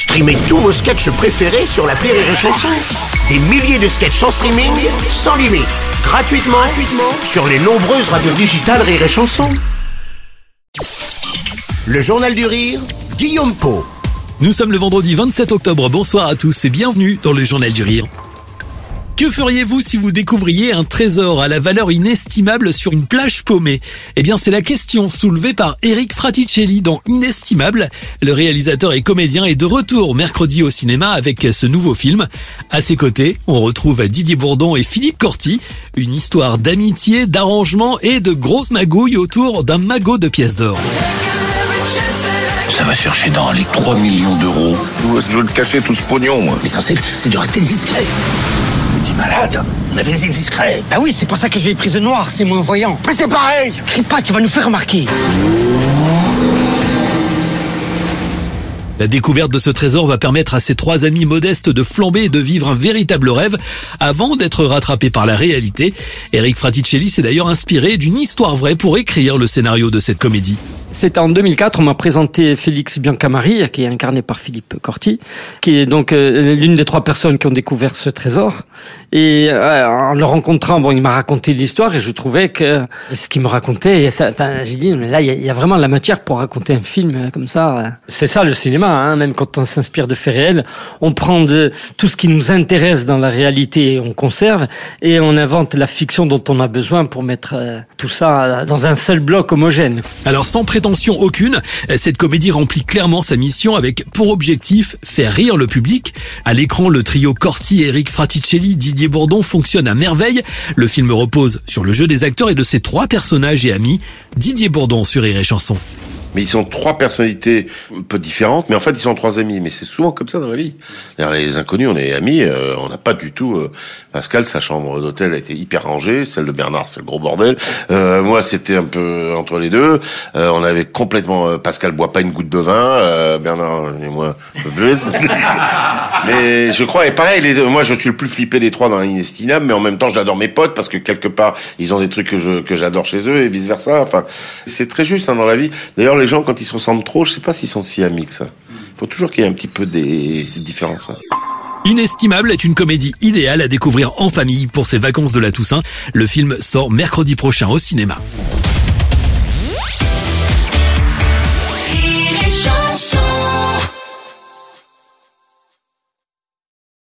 Streamez tous vos sketchs préférés sur la Rire et Chanson. Des milliers de sketchs en streaming, sans limite, gratuitement, sur les nombreuses radios digitales Rire et Chanson. Le Journal du Rire, Guillaume Po. Nous sommes le vendredi 27 octobre. Bonsoir à tous et bienvenue dans le Journal du Rire. Que feriez-vous si vous découvriez un trésor à la valeur inestimable sur une plage paumée? Eh bien, c'est la question soulevée par Eric Fraticelli dans Inestimable. Le réalisateur et comédien est de retour mercredi au cinéma avec ce nouveau film. À ses côtés, on retrouve Didier Bourdon et Philippe Corti. Une histoire d'amitié, d'arrangement et de grosses magouilles autour d'un magot de pièces d'or. Ça va chercher dans les 3 millions d'euros. Je veux le cacher tout ce pognon, moi. L'essentiel, c'est de rester discret. T'es malade On avait été discret. Bah oui, c'est pour ça que j'ai prise noire, c'est moins voyant. Mais c'est pareil Crie pas, tu vas nous faire remarquer. La découverte de ce trésor va permettre à ces trois amis modestes de flamber et de vivre un véritable rêve avant d'être rattrapés par la réalité. Eric Fraticelli s'est d'ailleurs inspiré d'une histoire vraie pour écrire le scénario de cette comédie. C'était en 2004, on m'a présenté Félix Biancamari, qui est incarné par Philippe Corti, qui est donc euh, l'une des trois personnes qui ont découvert ce trésor. Et euh, en le rencontrant, bon, il m'a raconté l'histoire et je trouvais que ce qu'il me racontait, enfin, j'ai dit, mais là, il y, a, vraiment la matière pour raconter un film comme ça. C'est ça le cinéma, hein, même quand on s'inspire de faits réels, on prend de tout ce qui nous intéresse dans la réalité, on conserve et on invente la fiction dont on a besoin pour mettre euh, tout ça dans un seul bloc homogène. Alors sans prétention aucune, cette comédie remplit clairement sa mission avec pour objectif faire rire le public. À l'écran, le trio Corti, Eric Fraticelli, Didier Bourdon fonctionne à merveille. Le film repose sur le jeu des acteurs et de ses trois personnages et amis. Didier Bourdon sur Rire Chanson. Mais ils sont trois personnalités un peu différentes, mais en fait ils sont trois amis. Mais c'est souvent comme ça dans la vie. D'ailleurs, les inconnus, on est amis, euh, on n'a pas du tout. Euh, Pascal, sa chambre d'hôtel a été hyper rangée, celle de Bernard, c'est le gros bordel. Euh, moi, c'était un peu entre les deux. Euh, on avait complètement. Pascal boit pas une goutte de vin, Bernard et moi un peu plus. mais je crois, et pareil, les deux, moi je suis le plus flippé des trois dans l'inestimable, mais en même temps j'adore mes potes parce que quelque part ils ont des trucs que je que j'adore chez eux et vice versa. Enfin, c'est très juste hein, dans la vie. D'ailleurs les gens, quand ils se ressemblent trop, je sais pas s'ils sont si amis que ça. Il faut toujours qu'il y ait un petit peu des, des différences. Hein. Inestimable est une comédie idéale à découvrir en famille pour ces vacances de la Toussaint. Le film sort mercredi prochain au cinéma.